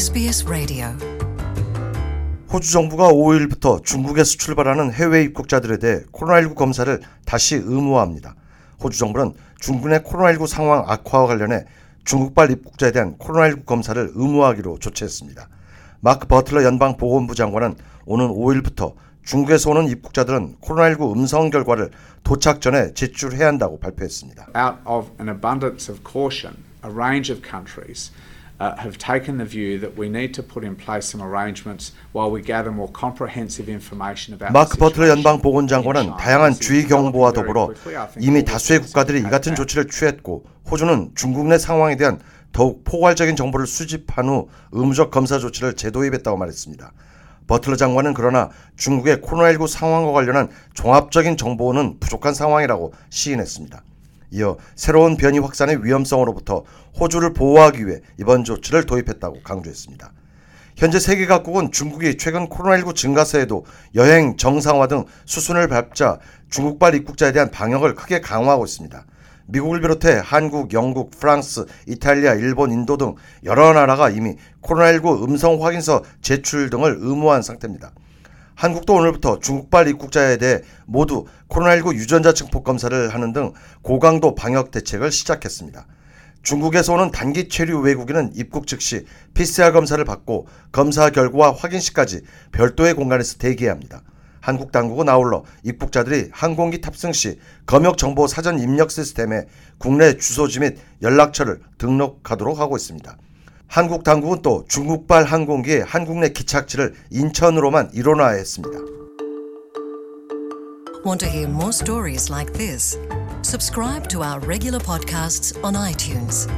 SBS Radio. 호주 정부가 5일부터 중국에서 출발하는 해외 입국자들에 대해 코로나19 검사를 다시 의무화합니다. 호주 정부는 중국 내 코로나19 상황 악화와 관련해 중국발 입국자에 대한 코로나19 검사를 의무화하기로 조치했습니다. 마크 버틀러 연방 보건부 장관은 오는 5일부터 중국에서 오는 입국자들은 코로나19 음성 결과를 도착 전에 제출해야 한다고 발표했습니다. out of an abundance of caution, a range of countries uh, have taken the view that we need to put in place some arrangements while we gather more comprehensive information about 마크 버틀러 연방 보건장관은. 다양한 주의 경보와 더불어 이미 다수의 국가들이 이 같은. 조치를 취했고 호주는 중국 내 상황에 대한 더욱 포괄적인 정보를 수집한 후 의무적 검사 조치를 재도입했다고 말했습니다. 버틀러 장관은 그러나 중국의 코로나19 상황과 관련한 종합적인 정보는 부족한 상황이라고 시인했습니다. 이어 새로운 변이 확산의 위험성으로부터 호주를 보호하기 위해 이번 조치를 도입했다고 강조했습니다. 현재 세계 각국은 중국이 최근 코로나19 증가세에도 여행 정상화 등 수순을 밟자 중국발 입국자에 대한 방역을 크게 강화하고 있습니다. 미국을 비롯해 한국, 영국, 프랑스, 이탈리아, 일본, 인도 등 여러 나라가 이미 코로나19 음성 확인서 제출 등을 의무화한 상태입니다. 한국도 오늘부터 중국발 입국자에 대해 모두 코로나19 유전자 증폭 검사를 하는 등 고강도 방역 대책을 시작했습니다. 중국에서 오는 단기 체류 외국인은 입국 즉시 PCR 검사를 받고 검사 결과와 확인 시까지 별도의 공간에서 대기해야 합니다. 한국 당국은 아울러 입국자들이 항공기 탑승 시 검역 정보 사전 입력 시스템에 국내 주소지 및 연락처를 등록하도록 하고 있습니다. 한국 당국은 또 중국발 항공기의 한국 내 기착지를 인천으로만 일원화했습니다. Want to hear more stories like this? Subscribe to our regular podcasts on iTunes.